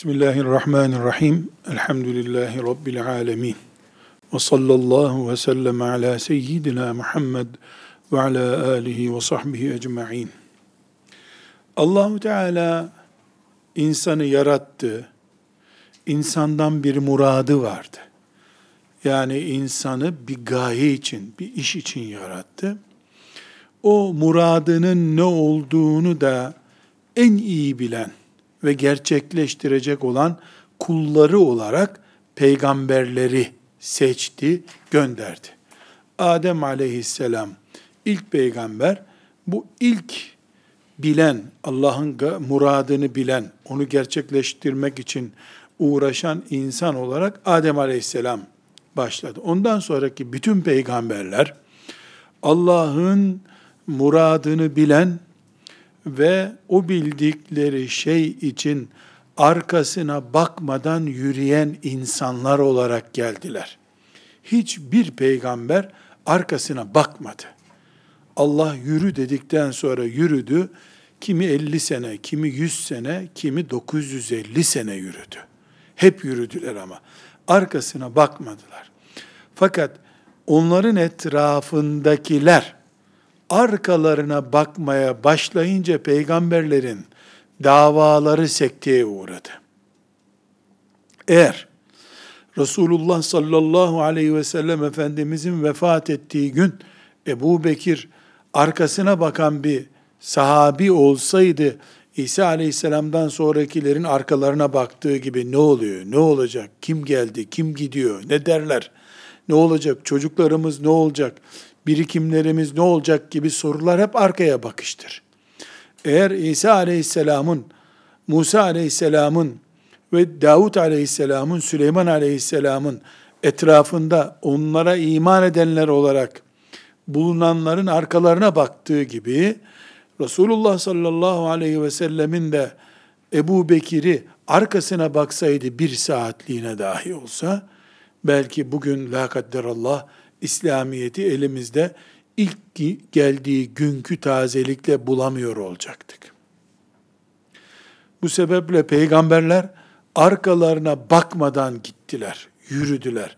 Bismillahirrahmanirrahim. Elhamdülillahi Rabbil alemin. Ve sallallahu ve sellem ala seyyidina Muhammed ve ala alihi ve sahbihi ecma'in. Allahu Teala insanı yarattı. İnsandan bir muradı vardı. Yani insanı bir gaye için, bir iş için yarattı. O muradının ne olduğunu da en iyi bilen, ve gerçekleştirecek olan kulları olarak peygamberleri seçti, gönderdi. Adem aleyhisselam ilk peygamber, bu ilk bilen, Allah'ın muradını bilen, onu gerçekleştirmek için uğraşan insan olarak Adem aleyhisselam başladı. Ondan sonraki bütün peygamberler, Allah'ın muradını bilen, ve o bildikleri şey için arkasına bakmadan yürüyen insanlar olarak geldiler. Hiçbir peygamber arkasına bakmadı. Allah yürü dedikten sonra yürüdü. Kimi 50 sene, kimi 100 sene, kimi 950 sene yürüdü. Hep yürüdüler ama. Arkasına bakmadılar. Fakat onların etrafındakiler arkalarına bakmaya başlayınca peygamberlerin davaları sekteye uğradı. Eğer Resulullah sallallahu aleyhi ve sellem Efendimizin vefat ettiği gün Ebu Bekir arkasına bakan bir sahabi olsaydı İsa aleyhisselamdan sonrakilerin arkalarına baktığı gibi ne oluyor, ne olacak, kim geldi, kim gidiyor, ne derler, ne olacak, çocuklarımız ne olacak, birikimlerimiz ne olacak gibi sorular hep arkaya bakıştır. Eğer İsa aleyhisselamın, Musa aleyhisselamın ve Davut aleyhisselamın, Süleyman aleyhisselamın etrafında onlara iman edenler olarak bulunanların arkalarına baktığı gibi Resulullah sallallahu aleyhi ve sellemin de Ebu Bekir'i arkasına baksaydı bir saatliğine dahi olsa, belki bugün la kadderallah İslamiyet'i elimizde ilk geldiği günkü tazelikle bulamıyor olacaktık. Bu sebeple peygamberler arkalarına bakmadan gittiler, yürüdüler.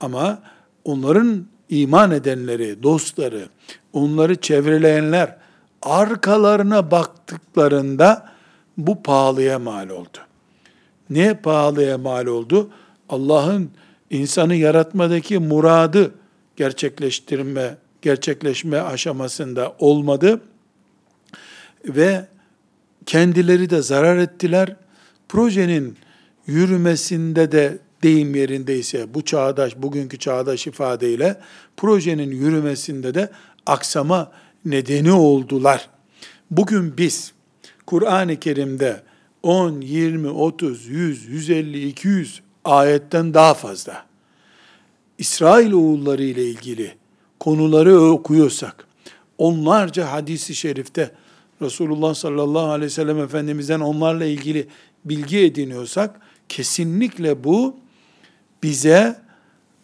Ama onların iman edenleri, dostları, onları çevreleyenler arkalarına baktıklarında bu pahalıya mal oldu. Ne pahalıya mal oldu? Allah'ın insanı yaratmadaki muradı gerçekleştirme, gerçekleşme aşamasında olmadı ve kendileri de zarar ettiler. Projenin yürümesinde de deyim yerindeyse bu çağdaş, bugünkü çağdaş ifadeyle projenin yürümesinde de aksama nedeni oldular. Bugün biz Kur'an-ı Kerim'de 10, 20, 30, 100, 150, 200 ayetten daha fazla İsrail oğulları ile ilgili konuları okuyorsak, onlarca hadisi şerifte Resulullah sallallahu aleyhi ve sellem Efendimiz'den onlarla ilgili bilgi ediniyorsak, kesinlikle bu bize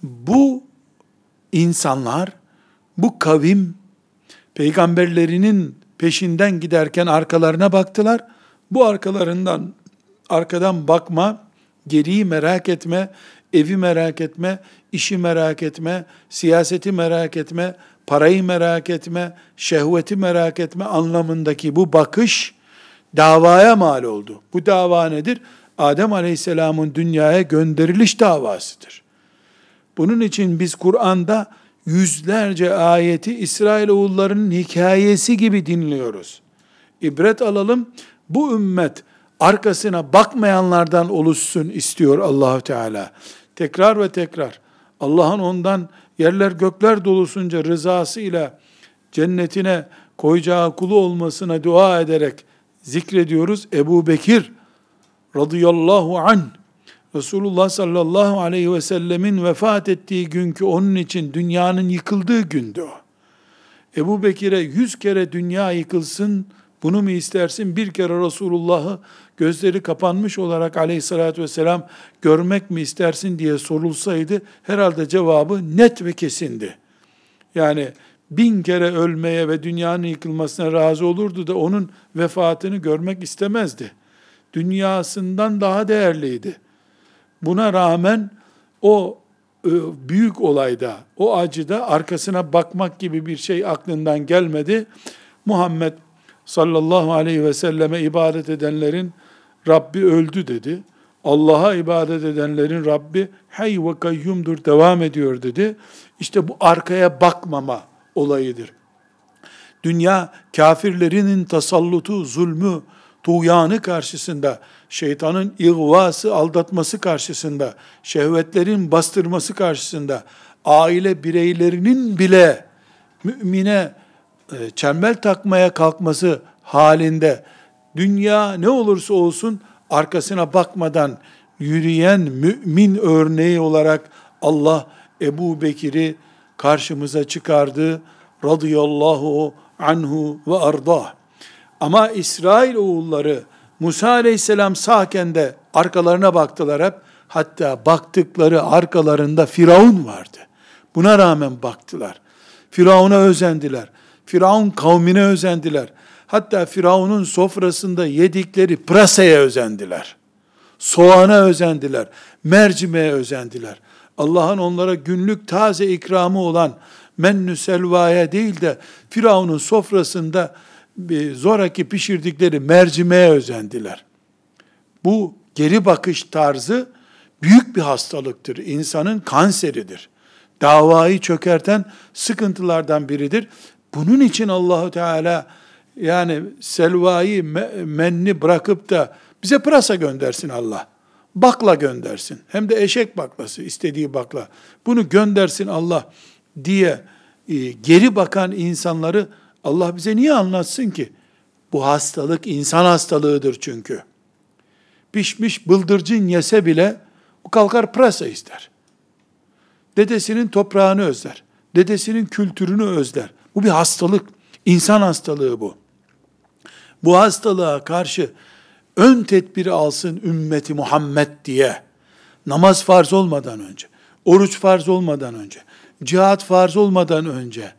bu insanlar, bu kavim, peygamberlerinin peşinden giderken arkalarına baktılar. Bu arkalarından, arkadan bakma, geriyi merak etme, evi merak etme, işi merak etme, siyaseti merak etme, parayı merak etme, şehveti merak etme anlamındaki bu bakış davaya mal oldu. Bu dava nedir? Adem Aleyhisselam'ın dünyaya gönderiliş davasıdır. Bunun için biz Kur'an'da yüzlerce ayeti İsrail oğullarının hikayesi gibi dinliyoruz. İbret alalım. Bu ümmet arkasına bakmayanlardan oluşsun istiyor Allahu Teala. Tekrar ve tekrar Allah'ın ondan yerler gökler dolusunca rızası ile cennetine koyacağı kulu olmasına dua ederek zikrediyoruz. Ebu Bekir radıyallahu an Resulullah sallallahu aleyhi ve sellemin vefat ettiği günkü onun için dünyanın yıkıldığı gündü o. Ebu Bekir'e yüz kere dünya yıkılsın, bunu mu istersin? Bir kere Resulullah'ı gözleri kapanmış olarak aleyhissalatü vesselam görmek mi istersin diye sorulsaydı herhalde cevabı net ve kesindi. Yani bin kere ölmeye ve dünyanın yıkılmasına razı olurdu da onun vefatını görmek istemezdi. dünyasından daha değerliydi. Buna rağmen o e, büyük olayda, o acıda arkasına bakmak gibi bir şey aklından gelmedi. Muhammed sallallahu aleyhi ve selleme ibadet edenlerin Rabbi öldü dedi. Allah'a ibadet edenlerin Rabbi hay ve kayyumdur devam ediyor dedi. İşte bu arkaya bakmama olayıdır. Dünya kafirlerinin tasallutu, zulmü, tuğyanı karşısında, şeytanın ihvası, aldatması karşısında, şehvetlerin bastırması karşısında, aile bireylerinin bile mümine e, çembel takmaya kalkması halinde dünya ne olursa olsun arkasına bakmadan yürüyen mümin örneği olarak Allah Ebu Bekir'i karşımıza çıkardı. Radıyallahu anhu ve ardah. Ama İsrail oğulları Musa aleyhisselam sağken de arkalarına baktılar hep. Hatta baktıkları arkalarında Firavun vardı. Buna rağmen baktılar. Firavun'a özendiler. Firavun kavmine özendiler. Hatta Firavun'un sofrasında yedikleri prasaya özendiler. Soğana özendiler. Mercimeğe özendiler. Allah'ın onlara günlük taze ikramı olan mennü selvaya değil de Firavun'un sofrasında zoraki pişirdikleri mercimeğe özendiler. Bu geri bakış tarzı büyük bir hastalıktır. İnsanın kanseridir. Davayı çökerten sıkıntılardan biridir. Bunun için Allahu Teala yani selvayı menni bırakıp da bize pırasa göndersin Allah. Bakla göndersin. Hem de eşek baklası, istediği bakla. Bunu göndersin Allah diye e, geri bakan insanları Allah bize niye anlatsın ki? Bu hastalık insan hastalığıdır çünkü. Pişmiş bıldırcın yese bile o kalkar pırasa ister. Dedesinin toprağını özler. Dedesinin kültürünü özler. Bu bir hastalık. İnsan hastalığı bu. Bu hastalığa karşı ön tedbiri alsın ümmeti Muhammed diye. Namaz farz olmadan önce, oruç farz olmadan önce, cihat farz olmadan önce,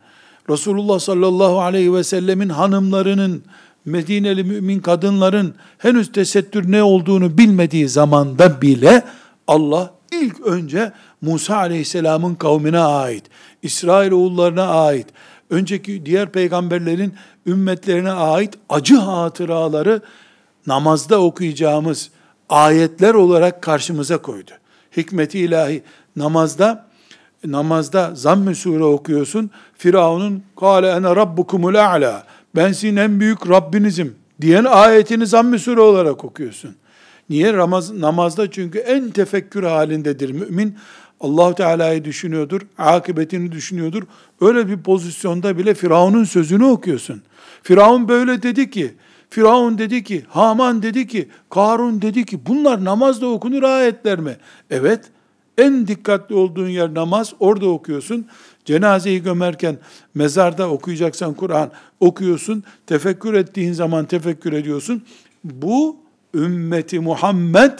Resulullah sallallahu aleyhi ve sellemin hanımlarının, Medineli mümin kadınların henüz tesettür ne olduğunu bilmediği zamanda bile Allah ilk önce Musa aleyhisselamın kavmine ait, İsrail oğullarına ait, önceki diğer peygamberlerin ümmetlerine ait acı hatıraları namazda okuyacağımız ayetler olarak karşımıza koydu. Hikmeti ilahi namazda namazda zamm-ı sure okuyorsun. Firavun'un kâle ene rabbukumul a'la. Ben sizin en büyük Rabbinizim diyen ayetini zamm-ı sure olarak okuyorsun. Niye? Ramaz, namazda çünkü en tefekkür halindedir mümin. Allahu Teala'yı düşünüyordur, akıbetini düşünüyordur. Öyle bir pozisyonda bile Firavun'un sözünü okuyorsun. Firavun böyle dedi ki, Firavun dedi ki, Haman dedi ki, Karun dedi ki, bunlar namazda okunur ayetler mi? Evet, en dikkatli olduğun yer namaz, orada okuyorsun. Cenazeyi gömerken mezarda okuyacaksan Kur'an okuyorsun. Tefekkür ettiğin zaman tefekkür ediyorsun. Bu ümmeti Muhammed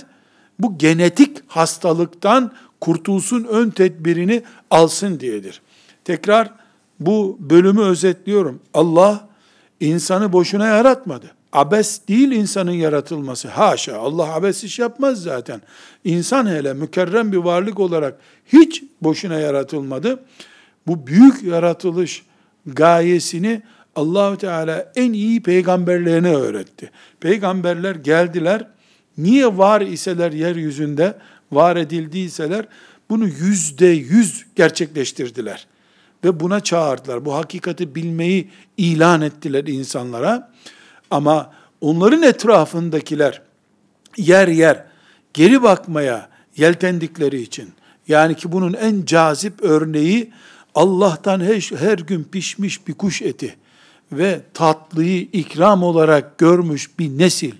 bu genetik hastalıktan kurtulsun ön tedbirini alsın diyedir. Tekrar bu bölümü özetliyorum. Allah insanı boşuna yaratmadı. Abes değil insanın yaratılması. Haşa Allah abes iş yapmaz zaten. İnsan hele mükerrem bir varlık olarak hiç boşuna yaratılmadı. Bu büyük yaratılış gayesini Allahu Teala en iyi peygamberlerine öğretti. Peygamberler geldiler. Niye var iseler yeryüzünde, var edildiyseler bunu yüzde yüz gerçekleştirdiler. Ve buna çağırdılar. Bu hakikati bilmeyi ilan ettiler insanlara. Ama onların etrafındakiler yer yer geri bakmaya yeltendikleri için, yani ki bunun en cazip örneği Allah'tan her, her gün pişmiş bir kuş eti ve tatlıyı ikram olarak görmüş bir nesil,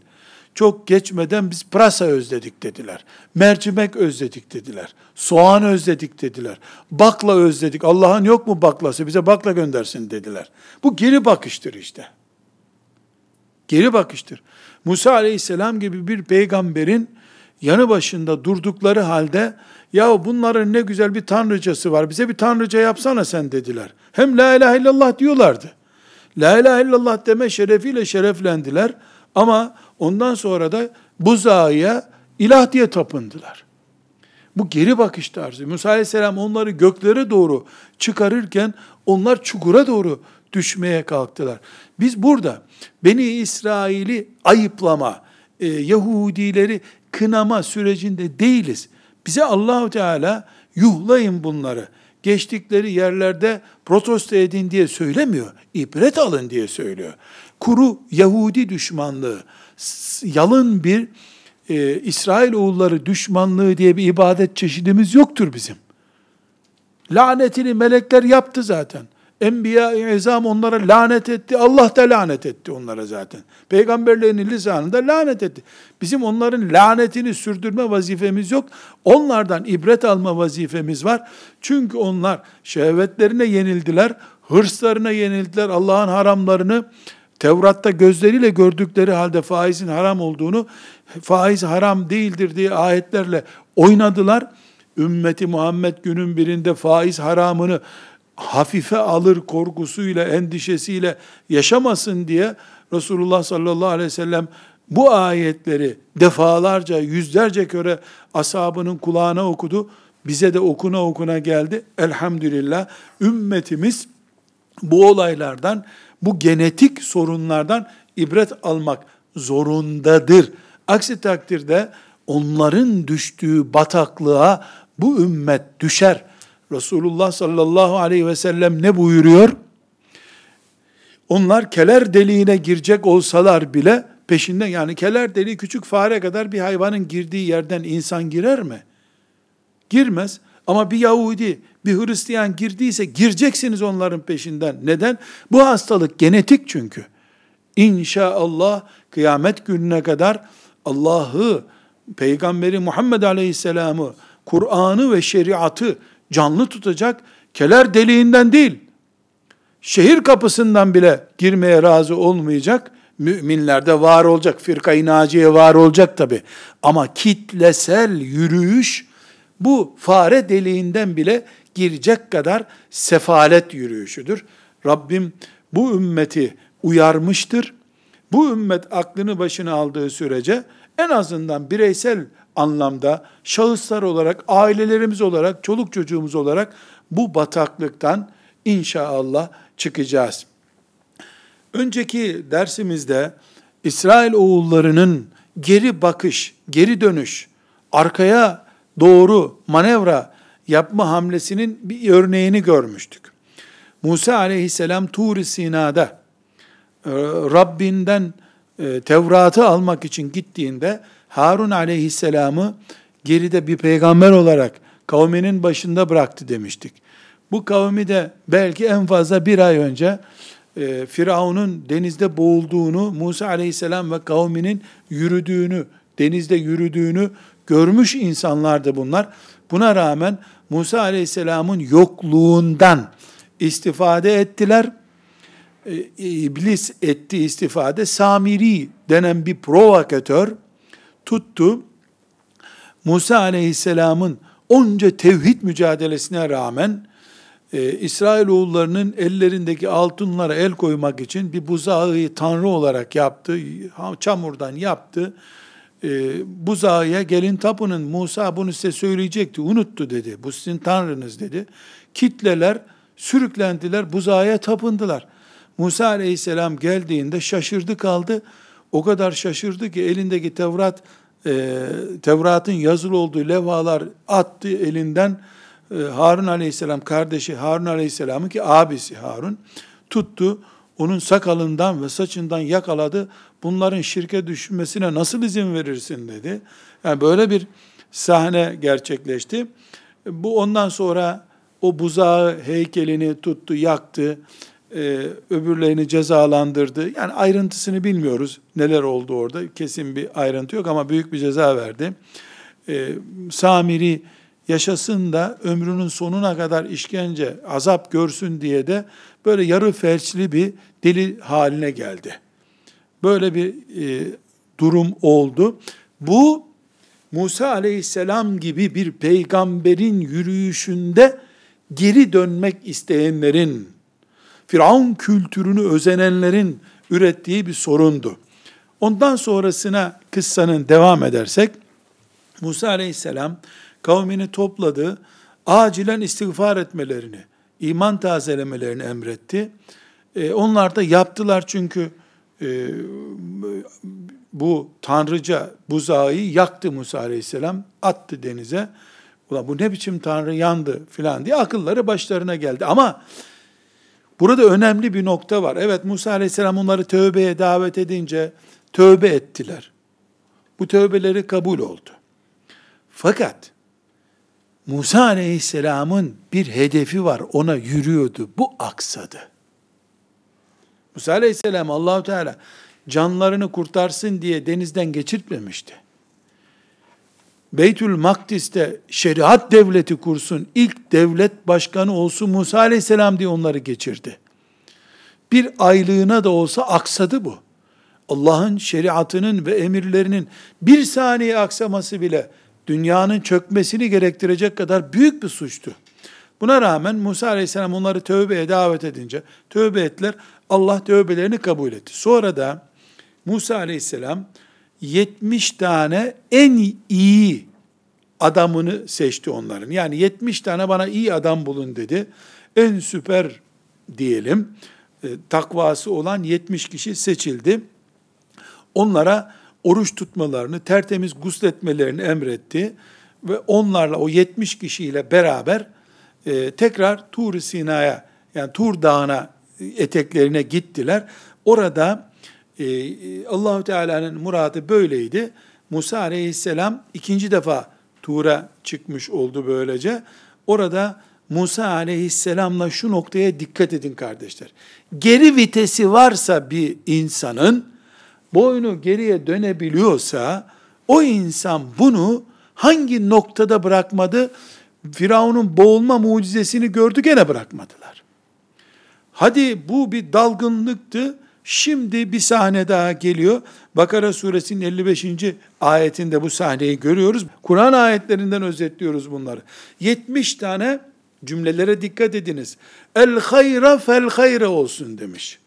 çok geçmeden biz pırasa özledik dediler. Mercimek özledik dediler. Soğan özledik dediler. Bakla özledik. Allah'ın yok mu baklası? Bize bakla göndersin dediler. Bu geri bakıştır işte. Geri bakıştır. Musa aleyhisselam gibi bir peygamberin yanı başında durdukları halde ya bunların ne güzel bir tanrıcası var bize bir tanrıca yapsana sen dediler. Hem la ilahe illallah diyorlardı. La ilahe illallah deme şerefiyle şereflendiler ama ondan sonra da buzağıya ilah diye tapındılar. Bu geri bakış tarzı. Musa aleyhisselam onları göklere doğru çıkarırken onlar çukura doğru düşmeye kalktılar. Biz burada Beni İsrail'i ayıplama, e, Yahudileri kınama sürecinde değiliz. Bize Allahu Teala yuhlayın bunları. Geçtikleri yerlerde protesto edin diye söylemiyor. İbret alın diye söylüyor. Kuru Yahudi düşmanlığı, yalın bir e, İsrail oğulları düşmanlığı diye bir ibadet çeşidimiz yoktur bizim. Lanetini melekler yaptı zaten. Enbiya-i Ezam onlara lanet etti. Allah da lanet etti onlara zaten. Peygamberlerinin lisanında lanet etti. Bizim onların lanetini sürdürme vazifemiz yok. Onlardan ibret alma vazifemiz var. Çünkü onlar şehvetlerine yenildiler, hırslarına yenildiler, Allah'ın haramlarını Tevrat'ta gözleriyle gördükleri halde faizin haram olduğunu, faiz haram değildir diye ayetlerle oynadılar. Ümmeti Muhammed günün birinde faiz haramını hafife alır korkusuyla, endişesiyle yaşamasın diye Resulullah sallallahu aleyhi ve sellem bu ayetleri defalarca, yüzlerce kere ashabının kulağına okudu. Bize de okuna okuna geldi. Elhamdülillah ümmetimiz bu olaylardan, bu genetik sorunlardan ibret almak zorundadır. Aksi takdirde onların düştüğü bataklığa bu ümmet düşer. Resulullah sallallahu aleyhi ve sellem ne buyuruyor? Onlar keler deliğine girecek olsalar bile peşinden yani keler deliği küçük fare kadar bir hayvanın girdiği yerden insan girer mi? Girmez. Ama bir Yahudi, bir Hristiyan girdiyse gireceksiniz onların peşinden. Neden? Bu hastalık genetik çünkü. İnşallah kıyamet gününe kadar Allah'ı, Peygamberi Muhammed Aleyhisselam'ı, Kur'an'ı ve şeriatı canlı tutacak, keler deliğinden değil, şehir kapısından bile girmeye razı olmayacak, müminlerde var olacak, firka-i naciye var olacak tabi. Ama kitlesel yürüyüş, bu fare deliğinden bile girecek kadar sefalet yürüyüşüdür. Rabbim bu ümmeti uyarmıştır. Bu ümmet aklını başına aldığı sürece en azından bireysel anlamda şahıslar olarak, ailelerimiz olarak, çoluk çocuğumuz olarak bu bataklıktan inşallah çıkacağız. Önceki dersimizde İsrail oğullarının geri bakış, geri dönüş, arkaya doğru manevra yapma hamlesinin bir örneğini görmüştük. Musa aleyhisselam Tur-i Sina'da e, Rabbinden e, Tevrat'ı almak için gittiğinde Harun aleyhisselamı geride bir peygamber olarak kavminin başında bıraktı demiştik. Bu kavmi de belki en fazla bir ay önce e, Firavun'un denizde boğulduğunu, Musa aleyhisselam ve kavminin yürüdüğünü, denizde yürüdüğünü görmüş insanlardı bunlar. Buna rağmen Musa aleyhisselamın yokluğundan istifade ettiler. E, iblis etti istifade. Samiri denen bir provokatör, tuttu. Musa aleyhisselamın onca tevhid mücadelesine rağmen e, İsrailoğullarının ellerindeki altınlara el koymak için bir buzağı tanrı olarak yaptı, çamurdan yaptı. E, buzağıya gelin tapının, Musa bunu size söyleyecekti, unuttu dedi. Bu sizin tanrınız dedi. Kitleler sürüklendiler, buzağıya tapındılar. Musa aleyhisselam geldiğinde şaşırdı kaldı. O kadar şaşırdı ki elindeki Tevrat, e, Tevrat'ın yazılı olduğu levhalar attı elinden. E, Harun aleyhisselam kardeşi Harun aleyhisselamın ki abisi Harun tuttu. Onun sakalından ve saçından yakaladı. Bunların şirke düşmesine nasıl izin verirsin dedi. Yani böyle bir sahne gerçekleşti. Bu ondan sonra o buzağı heykelini tuttu, yaktı e, öbürlerini cezalandırdı. Yani ayrıntısını bilmiyoruz. Neler oldu orada? Kesin bir ayrıntı yok ama büyük bir ceza verdi. E, Samiri yaşasın da ömrünün sonuna kadar işkence, azap görsün diye de böyle yarı felçli bir deli haline geldi. Böyle bir e, durum oldu. Bu Musa aleyhisselam gibi bir peygamberin yürüyüşünde geri dönmek isteyenlerin Firavun kültürünü özenenlerin ürettiği bir sorundu. Ondan sonrasına kıssanın devam edersek, Musa aleyhisselam kavmini topladı, acilen istiğfar etmelerini, iman tazelemelerini emretti. E, onlar da yaptılar çünkü e, bu tanrıca buzağı yaktı Musa aleyhisselam, attı denize. Ulan bu ne biçim tanrı yandı filan diye akılları başlarına geldi. Ama burada önemli bir nokta var. Evet Musa aleyhisselam onları tövbeye davet edince tövbe ettiler. Bu tövbeleri kabul oldu. Fakat Musa aleyhisselamın bir hedefi var. Ona yürüyordu. Bu aksadı. Musa aleyhisselam Allahu Teala canlarını kurtarsın diye denizden geçirtmemişti. Beytül Makdis'te şeriat devleti kursun, ilk devlet başkanı olsun Musa aleyhisselam diye onları geçirdi. Bir aylığına da olsa aksadı bu. Allah'ın şeriatının ve emirlerinin bir saniye aksaması bile dünyanın çökmesini gerektirecek kadar büyük bir suçtu. Buna rağmen Musa Aleyhisselam onları tövbeye davet edince tövbe ettiler. Allah tövbelerini kabul etti. Sonra da Musa Aleyhisselam 70 tane en iyi adamını seçti onların. Yani 70 tane bana iyi adam bulun dedi. En süper diyelim e, takvası olan 70 kişi seçildi. Onlara oruç tutmalarını, tertemiz gusletmelerini emretti ve onlarla o 70 kişiyle beraber e, tekrar Tur Sina'ya yani Tur Dağı'na eteklerine gittiler. Orada e, Allahu Teala'nın muradı böyleydi. Musa Aleyhisselam ikinci defa Tur'a çıkmış oldu böylece. Orada Musa Aleyhisselam'la şu noktaya dikkat edin kardeşler. Geri vitesi varsa bir insanın boynu geriye dönebiliyorsa o insan bunu hangi noktada bırakmadı? Firavun'un boğulma mucizesini gördü gene bırakmadılar. Hadi bu bir dalgınlıktı. Şimdi bir sahne daha geliyor. Bakara suresinin 55. ayetinde bu sahneyi görüyoruz. Kur'an ayetlerinden özetliyoruz bunları. 70 tane cümlelere dikkat ediniz. El hayra fel hayra olsun demiş.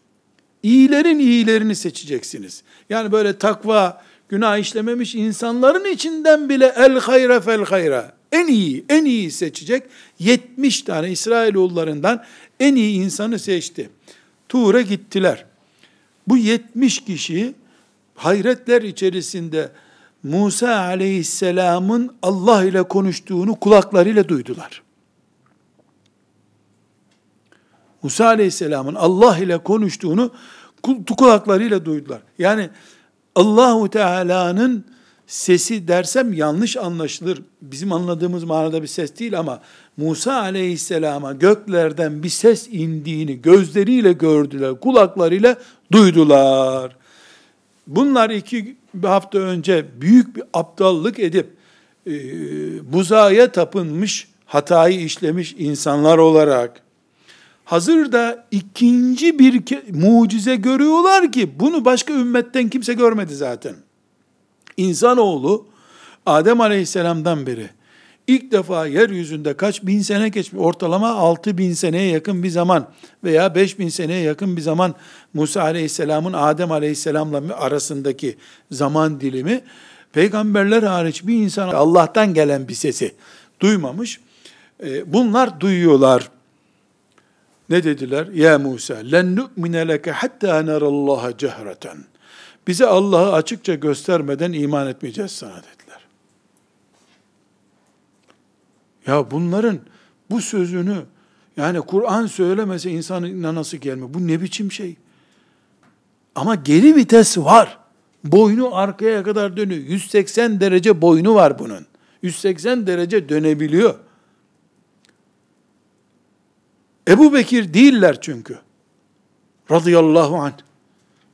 İyilerin iyilerini seçeceksiniz. Yani böyle takva, günah işlememiş insanların içinden bile el hayra fel hayra. En iyi, en iyi seçecek 70 tane İsrailoğullarından en iyi insanı seçti. Tuğra gittiler. Bu 70 kişi hayretler içerisinde Musa aleyhisselamın Allah ile konuştuğunu kulaklarıyla duydular. Musa aleyhisselamın Allah ile konuştuğunu kulaklarıyla duydular. Yani Allahu Teala'nın sesi dersem yanlış anlaşılır. Bizim anladığımız manada bir ses değil ama Musa aleyhisselama göklerden bir ses indiğini gözleriyle gördüler, kulaklarıyla duydular. Bunlar iki hafta önce büyük bir aptallık edip e, buzaya tapınmış, hatayı işlemiş insanlar olarak hazırda ikinci bir mucize görüyorlar ki bunu başka ümmetten kimse görmedi zaten. İnsanoğlu Adem Aleyhisselam'dan beri ilk defa yeryüzünde kaç bin sene geçmiş, ortalama altı bin seneye yakın bir zaman veya beş bin seneye yakın bir zaman Musa Aleyhisselam'ın Adem Aleyhisselam'la arasındaki zaman dilimi, peygamberler hariç bir insan Allah'tan gelen bir sesi duymamış. Bunlar duyuyorlar. Ne dediler? Ya Musa, len nu'mine leke hatta nerallaha cehreten. Bize Allah'ı açıkça göstermeden iman etmeyeceğiz sana dediler. Ya bunların bu sözünü yani Kur'an söylemese insanın inanası gelmiyor. Bu ne biçim şey? Ama geri vites var. Boynu arkaya kadar dönüyor. 180 derece boynu var bunun. 180 derece dönebiliyor. Ebu Bekir değiller çünkü. Radıyallahu anh.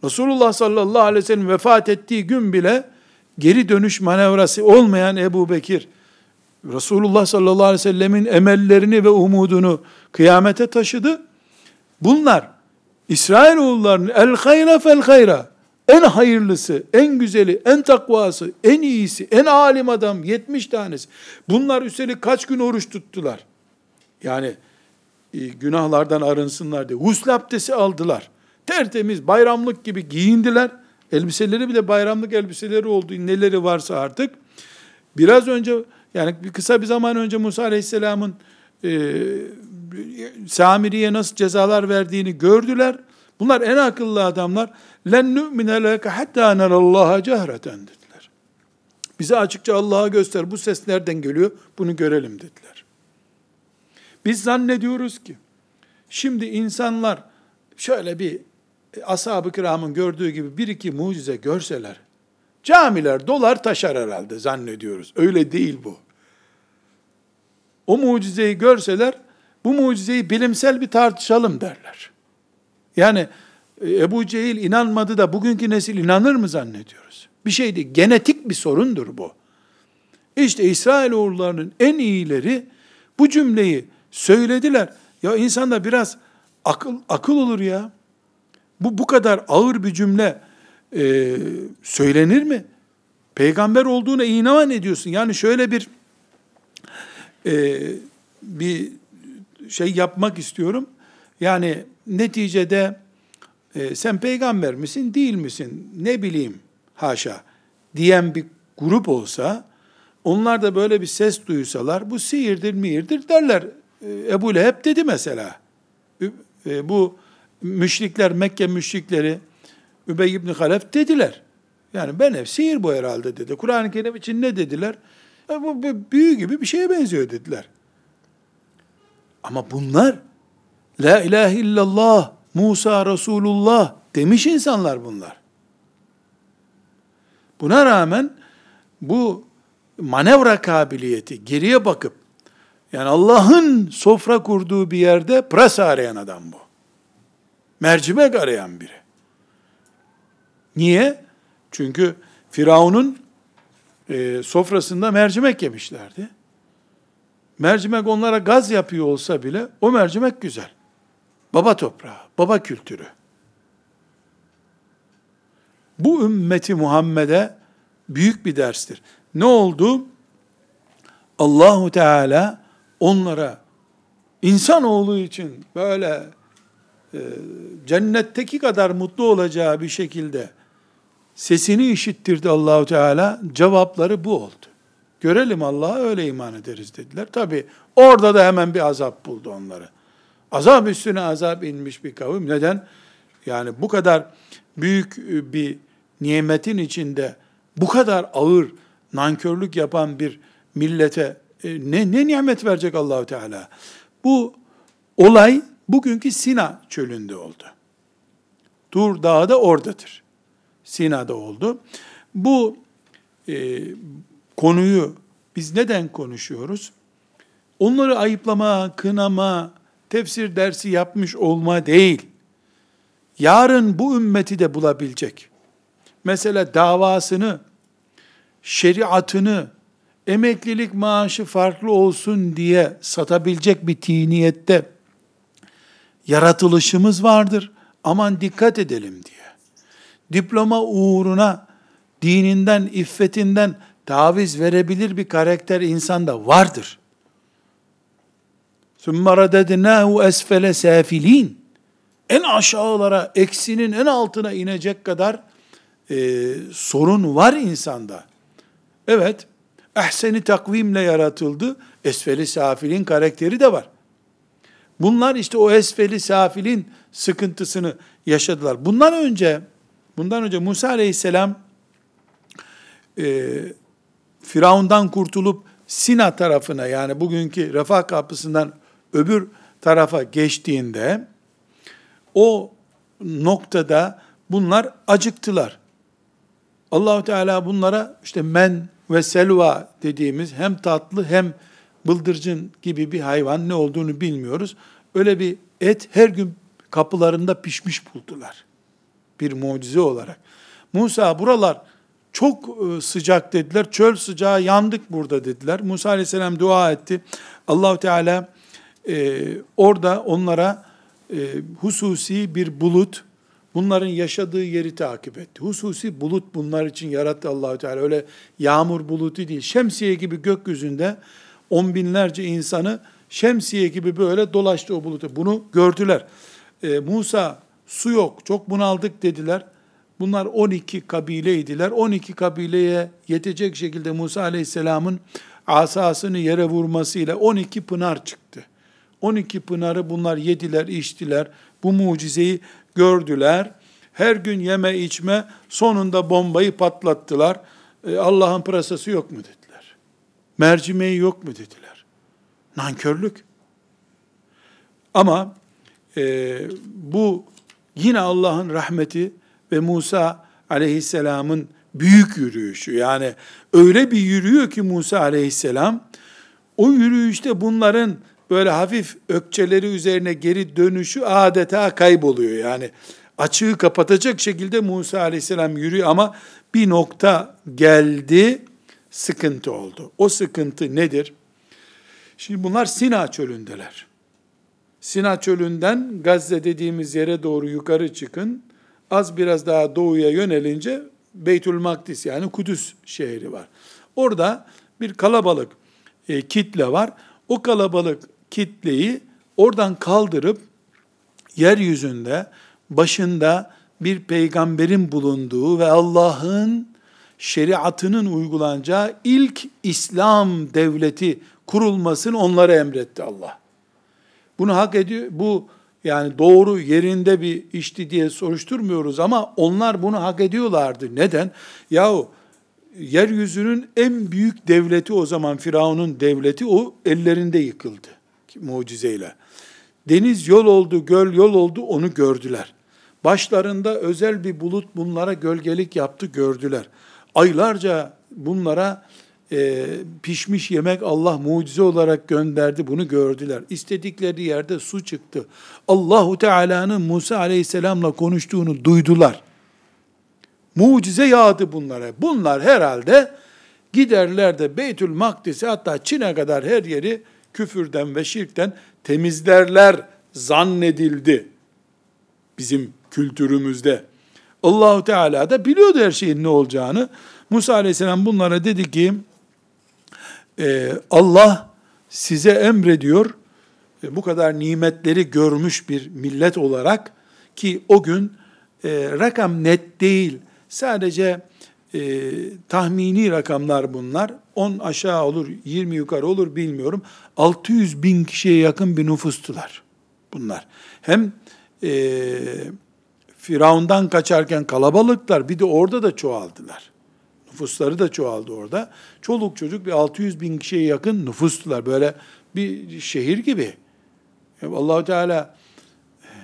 Resulullah sallallahu aleyhi ve sellem vefat ettiği gün bile geri dönüş manevrası olmayan Ebu Bekir, Resulullah sallallahu aleyhi ve sellemin emellerini ve umudunu kıyamete taşıdı. Bunlar İsrailoğullarının el hayra fel hayra en hayırlısı, en güzeli, en takvası, en iyisi, en alim adam 70 tanesi. Bunlar üstelik kaç gün oruç tuttular? Yani günahlardan arınsınlar diye. Husl abdesti aldılar. Tertemiz bayramlık gibi giyindiler. Elbiseleri bile bayramlık elbiseleri oldu. Neleri varsa artık. Biraz önce yani kısa bir zaman önce Musa Aleyhisselam'ın e, Samiri'ye nasıl cezalar verdiğini gördüler. Bunlar en akıllı adamlar. Len nu'mine leke hatta nerallaha cehreten dediler. Bize açıkça Allah'a göster. Bu ses nereden geliyor? Bunu görelim dediler. Biz zannediyoruz ki şimdi insanlar şöyle bir ashab-ı kiramın gördüğü gibi bir iki mucize görseler camiler dolar taşar herhalde zannediyoruz. Öyle değil bu. O mucizeyi görseler bu mucizeyi bilimsel bir tartışalım derler. Yani e, Ebu Cehil inanmadı da bugünkü nesil inanır mı zannediyoruz? Bir şey değil. Genetik bir sorundur bu. İşte İsrailoğullarının en iyileri bu cümleyi söylediler. Ya insanda biraz akıl akıl olur ya. Bu bu kadar ağır bir cümle e, söylenir mi? Peygamber olduğuna iman ediyorsun. Yani şöyle bir e, bir şey yapmak istiyorum. Yani neticede e, sen peygamber misin değil misin ne bileyim haşa diyen bir grup olsa onlar da böyle bir ses duysalar bu sihirdir mihirdir derler. E, Ebu Leheb dedi mesela. E, bu müşrikler Mekke müşrikleri Übey ibn Halef dediler. Yani ben hep sihir bu herhalde dedi. Kur'an-ı Kerim için ne dediler? E, bu, bu büyü gibi bir şeye benziyor dediler. Ama bunlar La ilahe illallah Musa Resulullah demiş insanlar bunlar. Buna rağmen bu manevra kabiliyeti geriye bakıp yani Allah'ın sofra kurduğu bir yerde pırasa arayan adam bu. Mercimek arayan biri. Niye? Çünkü Firavun'un e, sofrasında mercimek yemişlerdi. Mercimek onlara gaz yapıyor olsa bile o mercimek güzel. Baba toprağı, baba kültürü. Bu ümmeti Muhammed'e büyük bir derstir. Ne oldu? Allahu Teala onlara insanoğlu için böyle e, cennetteki kadar mutlu olacağı bir şekilde sesini işittirdi Allahu Teala. Cevapları bu oldu. Görelim Allah'a öyle iman ederiz dediler. Tabi orada da hemen bir azap buldu onları. Azap üstüne azap inmiş bir kavim. Neden? Yani bu kadar büyük bir nimetin içinde bu kadar ağır nankörlük yapan bir millete e, ne, ne nimet verecek Allahu Teala? Bu olay bugünkü Sina çölünde oldu. Tur Dağı da oradadır. Sina'da oldu. Bu e, konuyu biz neden konuşuyoruz? Onları ayıplama, kınama, tefsir dersi yapmış olma değil. Yarın bu ümmeti de bulabilecek. Mesela davasını, şeriatını, emeklilik maaşı farklı olsun diye satabilecek bir tiniyette yaratılışımız vardır. Aman dikkat edelim diye. Diploma uğruna dininden, iffetinden taviz verebilir bir karakter insanda vardır. ثُمَّ رَدَدْنَاهُ esfele safilin. En aşağılara, eksinin en altına inecek kadar e, sorun var insanda. Evet, ehseni takvimle yaratıldı. Esfeli safilin karakteri de var. Bunlar işte o esfeli safilin sıkıntısını yaşadılar. Bundan önce, bundan önce Musa aleyhisselam e, Firavundan kurtulup Sina tarafına yani bugünkü refah kapısından öbür tarafa geçtiğinde o noktada bunlar acıktılar. Allahu Teala bunlara işte men ve selva dediğimiz hem tatlı hem bıldırcın gibi bir hayvan ne olduğunu bilmiyoruz. Öyle bir et her gün kapılarında pişmiş buldular. Bir mucize olarak. Musa buralar çok e, sıcak dediler. Çöl sıcağı yandık burada dediler. Musa aleyhisselam dua etti. Allahu Teala e, orada onlara e, hususi bir bulut, bunların yaşadığı yeri takip etti. Hususi bulut bunlar için yarattı Allahu Teala. Öyle yağmur bulutu değil. Şemsiye gibi gökyüzünde on binlerce insanı şemsiye gibi böyle dolaştı o bulutu. Bunu gördüler. E, Musa su yok, çok bunaldık dediler. Bunlar 12 kabileydiler. 12 kabileye yetecek şekilde Musa Aleyhisselam'ın asasını yere vurmasıyla 12 pınar çıktı. 12 pınarı bunlar yediler, içtiler. Bu mucizeyi gördüler. Her gün yeme içme sonunda bombayı patlattılar. E, Allah'ın pırasası yok mu dediler. Mercimeği yok mu dediler. Nankörlük. Ama e, bu yine Allah'ın rahmeti ve Musa aleyhisselamın büyük yürüyüşü. Yani öyle bir yürüyor ki Musa aleyhisselam, o yürüyüşte bunların böyle hafif ökçeleri üzerine geri dönüşü adeta kayboluyor. Yani açığı kapatacak şekilde Musa aleyhisselam yürüyor ama bir nokta geldi, sıkıntı oldu. O sıkıntı nedir? Şimdi bunlar Sina çölündeler. Sina çölünden Gazze dediğimiz yere doğru yukarı çıkın. Az biraz daha doğuya yönelince Beytül Makdis yani Kudüs şehri var. Orada bir kalabalık e, kitle var. O kalabalık kitleyi oradan kaldırıp yeryüzünde başında bir peygamberin bulunduğu ve Allah'ın şeriatının uygulanacağı ilk İslam devleti kurulmasını onlara emretti Allah. Bunu hak ediyor, bu yani doğru yerinde bir işti diye soruşturmuyoruz ama onlar bunu hak ediyorlardı. Neden? Yahu yeryüzünün en büyük devleti o zaman Firavun'un devleti o ellerinde yıkıldı mucizeyle. Deniz yol oldu, göl yol oldu onu gördüler. Başlarında özel bir bulut bunlara gölgelik yaptı gördüler. Aylarca bunlara e, pişmiş yemek Allah mucize olarak gönderdi bunu gördüler. İstedikleri yerde su çıktı. Allahu Teala'nın Musa Aleyhisselam'la konuştuğunu duydular. Mucize yağdı bunlara. Bunlar herhalde giderler de Beytül Makdis'e hatta Çin'e kadar her yeri küfürden ve şirkten temizlerler zannedildi. Bizim kültürümüzde. Allahu Teala da biliyordu her şeyin ne olacağını. Musa Aleyhisselam bunlara dedi ki e, Allah size emrediyor e, bu kadar nimetleri görmüş bir millet olarak ki o gün e, rakam net değil sadece e, tahmini rakamlar bunlar 10 aşağı olur 20 yukarı olur bilmiyorum 600 bin kişiye yakın bir nüfustular bunlar hem e, Firavundan kaçarken kalabalıklar bir de orada da çoğaldılar nüfusları da çoğaldı orada. Çoluk çocuk bir 600 bin kişiye yakın nüfustular. Böyle bir şehir gibi. Allahu Teala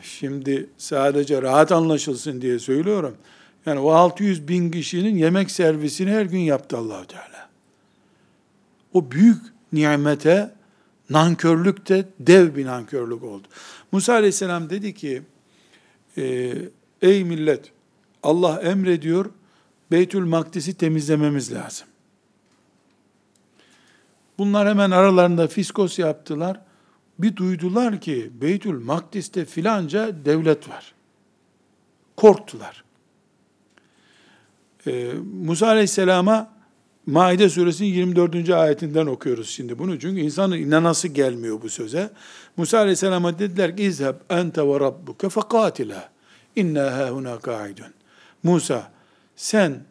şimdi sadece rahat anlaşılsın diye söylüyorum. Yani o 600 bin kişinin yemek servisini her gün yaptı Allahu Teala. O büyük nimete nankörlük de dev bir nankörlük oldu. Musa Aleyhisselam dedi ki, ey millet Allah emrediyor, Beytül Makdis'i temizlememiz lazım. Bunlar hemen aralarında fiskos yaptılar. Bir duydular ki Beytül Makdis'te filanca devlet var. Korktular. Ee, Musa Aleyhisselam'a Maide suresinin 24. ayetinden okuyoruz şimdi bunu. Çünkü insanın inanası gelmiyor bu söze. Musa Aleyhisselam'a dediler ki İzheb ente ve rabbuke fekatila inna hâhuna ka'idun. Musa sen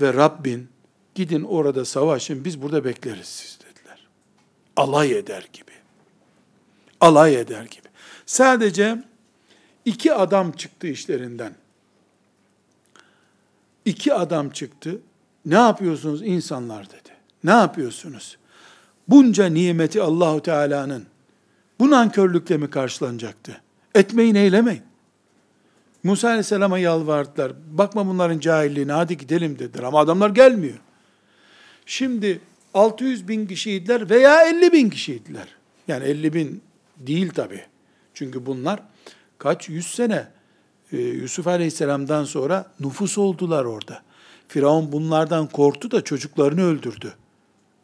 ve Rabbin gidin orada savaşın biz burada bekleriz siz dediler. Alay eder gibi. Alay eder gibi. Sadece iki adam çıktı işlerinden. İki adam çıktı. Ne yapıyorsunuz insanlar dedi. Ne yapıyorsunuz? Bunca nimeti Allahu Teala'nın bu nankörlükle mi karşılanacaktı? Etmeyin eylemeyin. Musa Aleyhisselam'a yalvardılar. Bakma bunların cahilliğine hadi gidelim dediler. Ama adamlar gelmiyor. Şimdi 600 bin kişiydiler veya 50 bin kişiydiler. Yani 50 bin değil tabi. Çünkü bunlar kaç yüz sene e, Yusuf Aleyhisselam'dan sonra nüfus oldular orada. Firavun bunlardan korktu da çocuklarını öldürdü.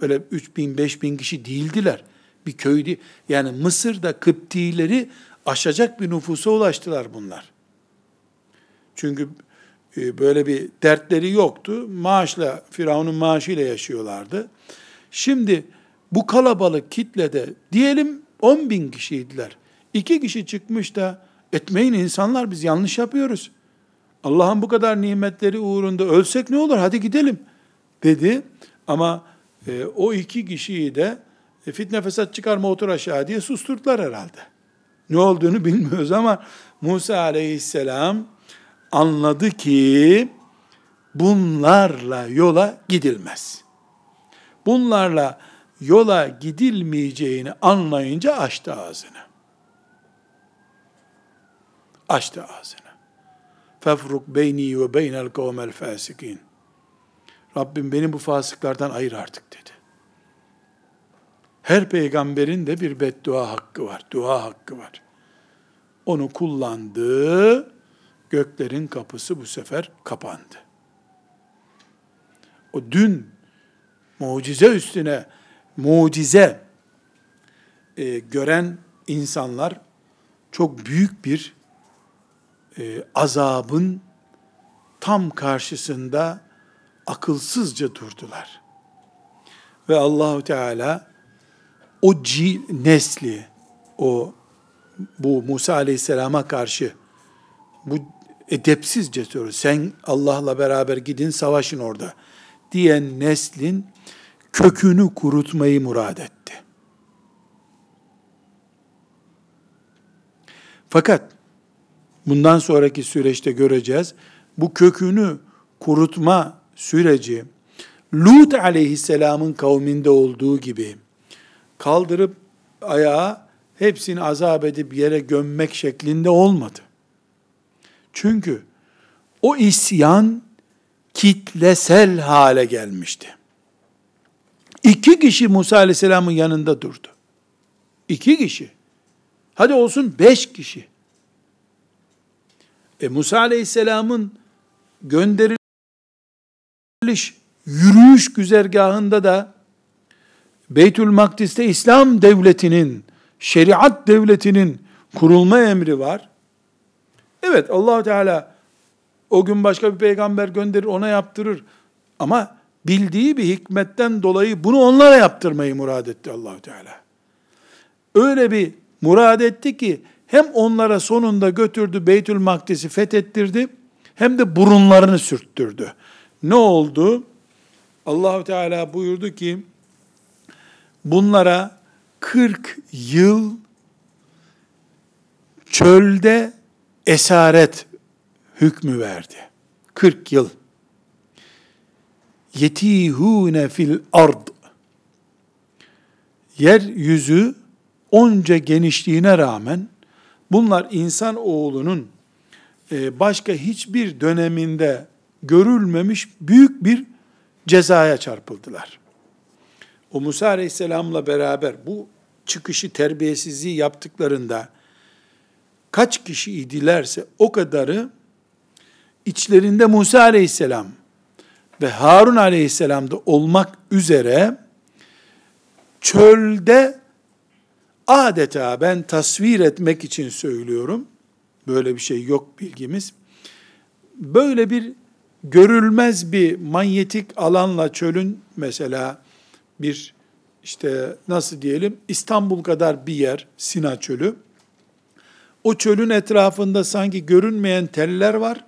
Böyle 3 bin, 5 bin kişi değildiler. Bir köydü. Yani Mısır'da Kıptileri aşacak bir nüfusa ulaştılar bunlar. Çünkü e, böyle bir dertleri yoktu. Maaşla, Firavun'un maaşıyla yaşıyorlardı. Şimdi bu kalabalık kitlede diyelim 10 bin kişiydiler. İki kişi çıkmış da etmeyin insanlar biz yanlış yapıyoruz. Allah'ın bu kadar nimetleri uğrunda ölsek ne olur hadi gidelim dedi. Ama e, o iki kişiyi de e, fitne fesat çıkarma otur aşağı diye susturdular herhalde. Ne olduğunu bilmiyoruz ama Musa aleyhisselam anladı ki bunlarla yola gidilmez. Bunlarla yola gidilmeyeceğini anlayınca açtı ağzını. Açtı ağzını. Fefruk beyni ve beynel kavmel fasikin. Rabbim beni bu fasıklardan ayır artık dedi. Her peygamberin de bir beddua hakkı var, dua hakkı var. Onu kullandı, göklerin kapısı bu sefer kapandı. O dün mucize üstüne mucize e, gören insanlar çok büyük bir e, azabın tam karşısında akılsızca durdular. Ve Allahu Teala o ci, nesli, o bu Musa Aleyhisselam'a karşı bu edepsizce soru, sen Allah'la beraber gidin savaşın orada diyen neslin kökünü kurutmayı murad etti. Fakat bundan sonraki süreçte göreceğiz. Bu kökünü kurutma süreci Lut aleyhisselamın kavminde olduğu gibi kaldırıp ayağa hepsini azap edip yere gömmek şeklinde olmadı. Çünkü o isyan kitlesel hale gelmişti. İki kişi Musa Aleyhisselam'ın yanında durdu. İki kişi. Hadi olsun beş kişi. E Musa Aleyhisselam'ın gönderiliş yürüyüş güzergahında da Beytül Makdis'te İslam devletinin, şeriat devletinin kurulma emri var. Evet allah Teala o gün başka bir peygamber gönderir ona yaptırır. Ama bildiği bir hikmetten dolayı bunu onlara yaptırmayı murad etti allah Teala. Öyle bir murad etti ki hem onlara sonunda götürdü Beytül Makdis'i fethettirdi hem de burunlarını sürttürdü. Ne oldu? Allahu Teala buyurdu ki bunlara 40 yıl çölde esaret hükmü verdi. 40 yıl. Yetihune fil ard. Yeryüzü onca genişliğine rağmen bunlar insan oğlunun e, başka hiçbir döneminde görülmemiş büyük bir cezaya çarpıldılar. O Musa Aleyhisselam'la beraber bu çıkışı terbiyesizliği yaptıklarında kaç kişi idilerse o kadarı içlerinde Musa Aleyhisselam ve Harun Aleyhisselam da olmak üzere çölde adeta ben tasvir etmek için söylüyorum. Böyle bir şey yok bilgimiz. Böyle bir görülmez bir manyetik alanla çölün mesela bir işte nasıl diyelim İstanbul kadar bir yer Sina çölü. O çölün etrafında sanki görünmeyen teller var.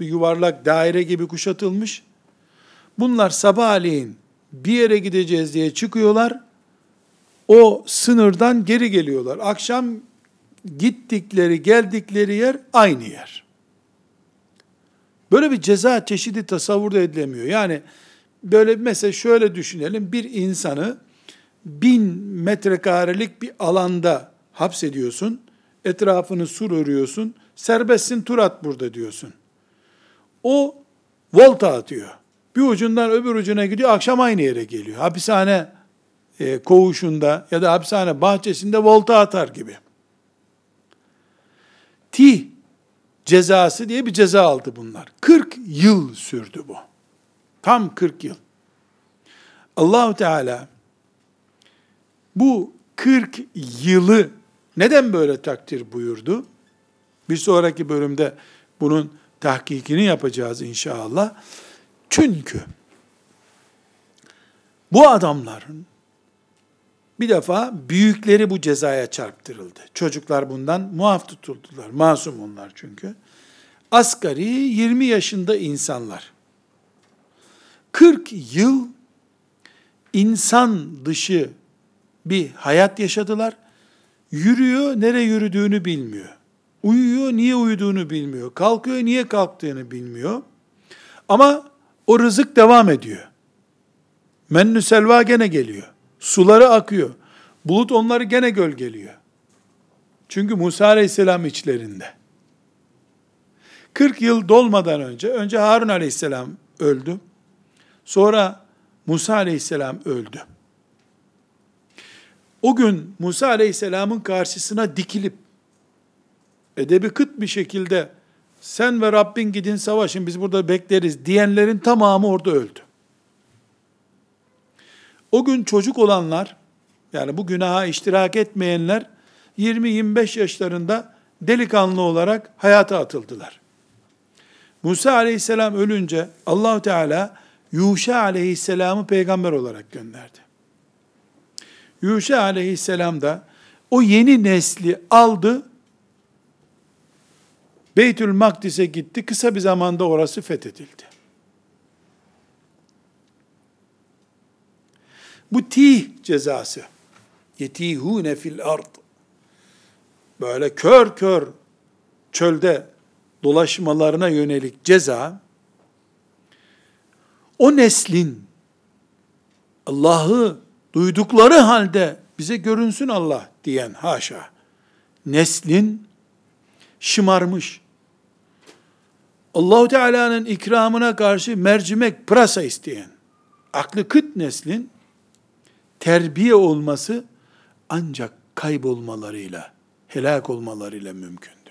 Bir yuvarlak daire gibi kuşatılmış. Bunlar sabahleyin bir yere gideceğiz diye çıkıyorlar. O sınırdan geri geliyorlar. Akşam gittikleri, geldikleri yer aynı yer. Böyle bir ceza çeşidi tasavvur da edilemiyor. Yani böyle mesela şöyle düşünelim. Bir insanı bin metrekarelik bir alanda hapsediyorsun. Etrafını sur örüyorsun. Serbestsin tur at burada diyorsun. O volta atıyor. Bir ucundan öbür ucuna gidiyor. Akşam aynı yere geliyor. Hapishane e, koğuşunda ya da hapishane bahçesinde volta atar gibi. Tih cezası diye bir ceza aldı bunlar. 40 yıl sürdü bu. Tam 40 yıl. Allahu Teala bu 40 yılı neden böyle takdir buyurdu? Bir sonraki bölümde bunun tahkikini yapacağız inşallah. Çünkü bu adamların bir defa büyükleri bu cezaya çarptırıldı. Çocuklar bundan muaf tutuldular. Masum onlar çünkü. asgari 20 yaşında insanlar. 40 yıl insan dışı bir hayat yaşadılar. Yürüyor, nereye yürüdüğünü bilmiyor. Uyuyor, niye uyuduğunu bilmiyor. Kalkıyor, niye kalktığını bilmiyor. Ama o rızık devam ediyor. Mennü selva gene geliyor. Suları akıyor. Bulut onları gene gölgeliyor. Çünkü Musa aleyhisselam içlerinde. 40 yıl dolmadan önce, önce Harun aleyhisselam öldü. Sonra Musa aleyhisselam öldü. O gün Musa aleyhisselamın karşısına dikilip, edebi kıt bir şekilde, sen ve Rabbin gidin savaşın biz burada bekleriz diyenlerin tamamı orada öldü. O gün çocuk olanlar, yani bu günaha iştirak etmeyenler, 20-25 yaşlarında delikanlı olarak hayata atıldılar. Musa aleyhisselam ölünce allah Teala Yuşa aleyhisselamı peygamber olarak gönderdi. Yuşa aleyhisselam da o yeni nesli aldı, Beytül Makdis'e gitti, kısa bir zamanda orası fethedildi. Bu tih cezası, yetihune fil ard, böyle kör kör çölde dolaşmalarına yönelik ceza, o neslin Allah'ı duydukları halde bize görünsün Allah diyen haşa, neslin şımarmış, Allahu Teala'nın ikramına karşı mercimek pırasa isteyen, aklı kıt neslin terbiye olması ancak kaybolmalarıyla, helak olmalarıyla mümkündü.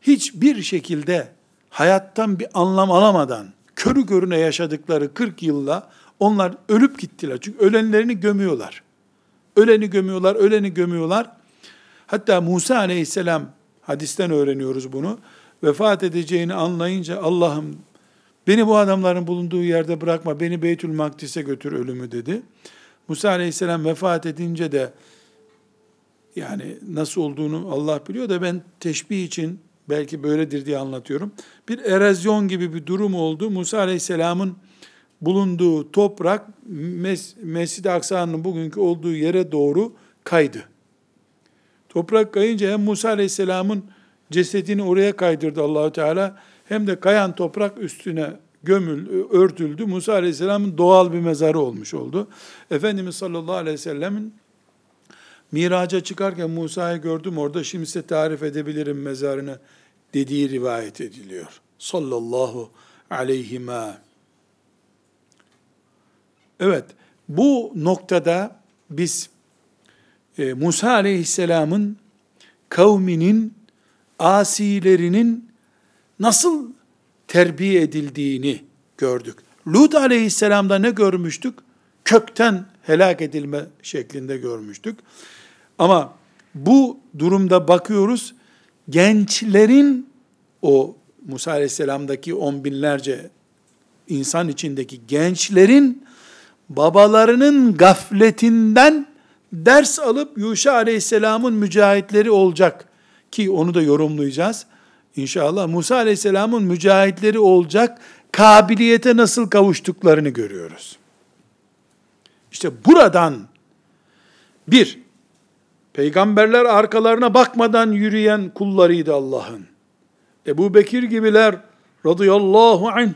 Hiçbir şekilde hayattan bir anlam alamadan, körü körüne yaşadıkları 40 yılla onlar ölüp gittiler. Çünkü ölenlerini gömüyorlar. Öleni gömüyorlar, öleni gömüyorlar. Hatta Musa aleyhisselam, hadisten öğreniyoruz bunu, vefat edeceğini anlayınca Allah'ım beni bu adamların bulunduğu yerde bırakma, beni Beytül Makdis'e götür ölümü dedi. Musa aleyhisselam vefat edince de yani nasıl olduğunu Allah biliyor da ben teşbih için belki böyledir diye anlatıyorum. Bir erozyon gibi bir durum oldu. Musa Aleyhisselam'ın bulunduğu toprak Mes Mescid-i Aksa'nın bugünkü olduğu yere doğru kaydı. Toprak kayınca hem Musa Aleyhisselam'ın cesedini oraya kaydırdı Allahu Teala hem de kayan toprak üstüne gömül, örtüldü. Musa Aleyhisselam'ın doğal bir mezarı olmuş oldu. Efendimiz sallallahu aleyhi ve sellemin Miraca çıkarken Musa'yı gördüm orada şimdi size tarif edebilirim mezarını dediği rivayet ediliyor. Sallallahu aleyhima. Evet, bu noktada biz e, Musa aleyhisselamın kavminin asilerinin nasıl terbiye edildiğini gördük. Lut aleyhisselamda ne görmüştük? Kökten helak edilme şeklinde görmüştük. Ama bu durumda bakıyoruz, gençlerin o Musa Aleyhisselam'daki on binlerce insan içindeki gençlerin babalarının gafletinden ders alıp Yuşa Aleyhisselam'ın mücahitleri olacak ki onu da yorumlayacağız. İnşallah Musa Aleyhisselam'ın mücahitleri olacak kabiliyete nasıl kavuştuklarını görüyoruz. İşte buradan bir, peygamberler arkalarına bakmadan yürüyen kullarıydı Allah'ın. Ebu Bekir gibiler radıyallahu anh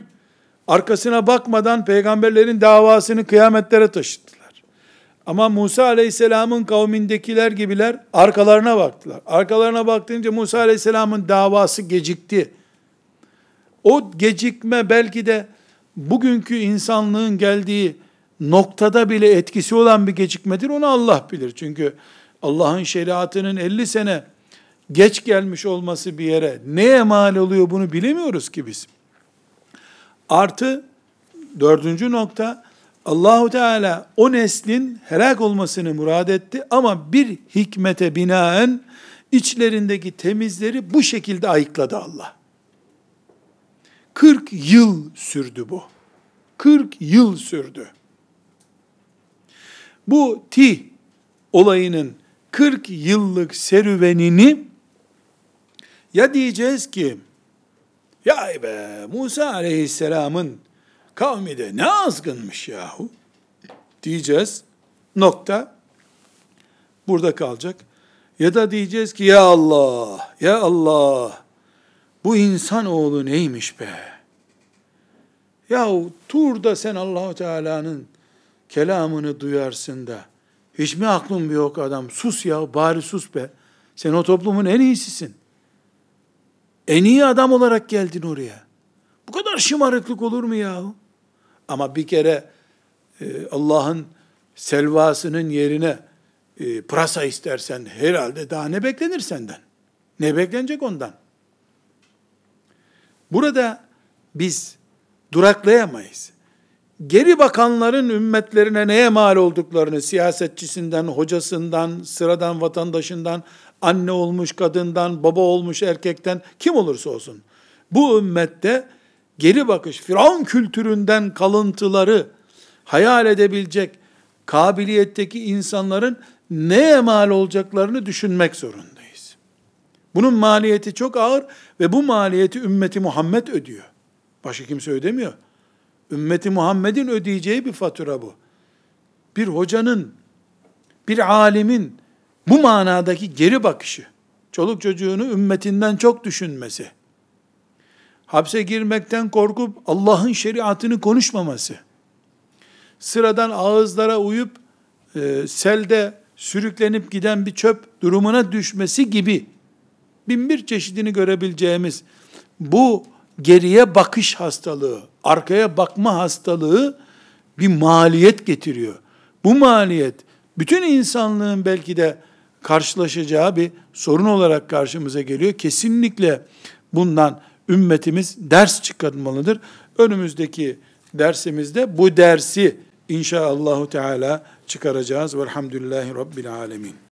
arkasına bakmadan peygamberlerin davasını kıyametlere taşıttılar. Ama Musa aleyhisselamın kavmindekiler gibiler arkalarına baktılar. Arkalarına baktığınca Musa aleyhisselamın davası gecikti. O gecikme belki de bugünkü insanlığın geldiği noktada bile etkisi olan bir gecikmedir. Onu Allah bilir. Çünkü Allah'ın şeriatının 50 sene geç gelmiş olması bir yere neye mal oluyor bunu bilemiyoruz ki biz. Artı dördüncü nokta Allahu Teala o neslin helak olmasını murad etti ama bir hikmete binaen içlerindeki temizleri bu şekilde ayıkladı Allah. 40 yıl sürdü bu. 40 yıl sürdü. Bu tih olayının 40 yıllık serüvenini Ya diyeceğiz ki, ya be Musa aleyhisselamın kavmi de ne azgınmış yahu diyeceğiz. Nokta. Burada kalacak. Ya da diyeceğiz ki ya Allah, ya Allah bu insan oğlu neymiş be? Yahu Tur'da sen Allahu Teala'nın kelamını duyarsın da hiç mi aklın bir yok adam? Sus ya, bari sus be. Sen o toplumun en iyisisin. En iyi adam olarak geldin oraya. Bu kadar şımarıklık olur mu yahu? Ama bir kere e, Allah'ın selvasının yerine e, pırasa istersen herhalde daha ne beklenir senden? Ne beklenecek ondan? Burada biz duraklayamayız. Geri bakanların ümmetlerine neye mal olduklarını, siyasetçisinden, hocasından, sıradan vatandaşından, anne olmuş kadından, baba olmuş erkekten, kim olursa olsun. Bu ümmette geri bakış, Firavun kültüründen kalıntıları hayal edebilecek kabiliyetteki insanların neye mal olacaklarını düşünmek zorundayız. Bunun maliyeti çok ağır ve bu maliyeti ümmeti Muhammed ödüyor. Başka kimse ödemiyor. Ümmeti Muhammed'in ödeyeceği bir fatura bu. Bir hocanın, bir alimin bu manadaki geri bakışı, çoluk çocuğunu ümmetinden çok düşünmesi, hapse girmekten korkup Allah'ın şeriatını konuşmaması, sıradan ağızlara uyup e, selde sürüklenip giden bir çöp durumuna düşmesi gibi bin bir çeşidini görebileceğimiz bu geriye bakış hastalığı, arkaya bakma hastalığı bir maliyet getiriyor. Bu maliyet bütün insanlığın belki de karşılaşacağı bir sorun olarak karşımıza geliyor. Kesinlikle bundan ümmetimiz ders çıkartmalıdır. Önümüzdeki dersimizde bu dersi inşaallahu teala çıkaracağız. Velhamdülillahi Rabbil alemin.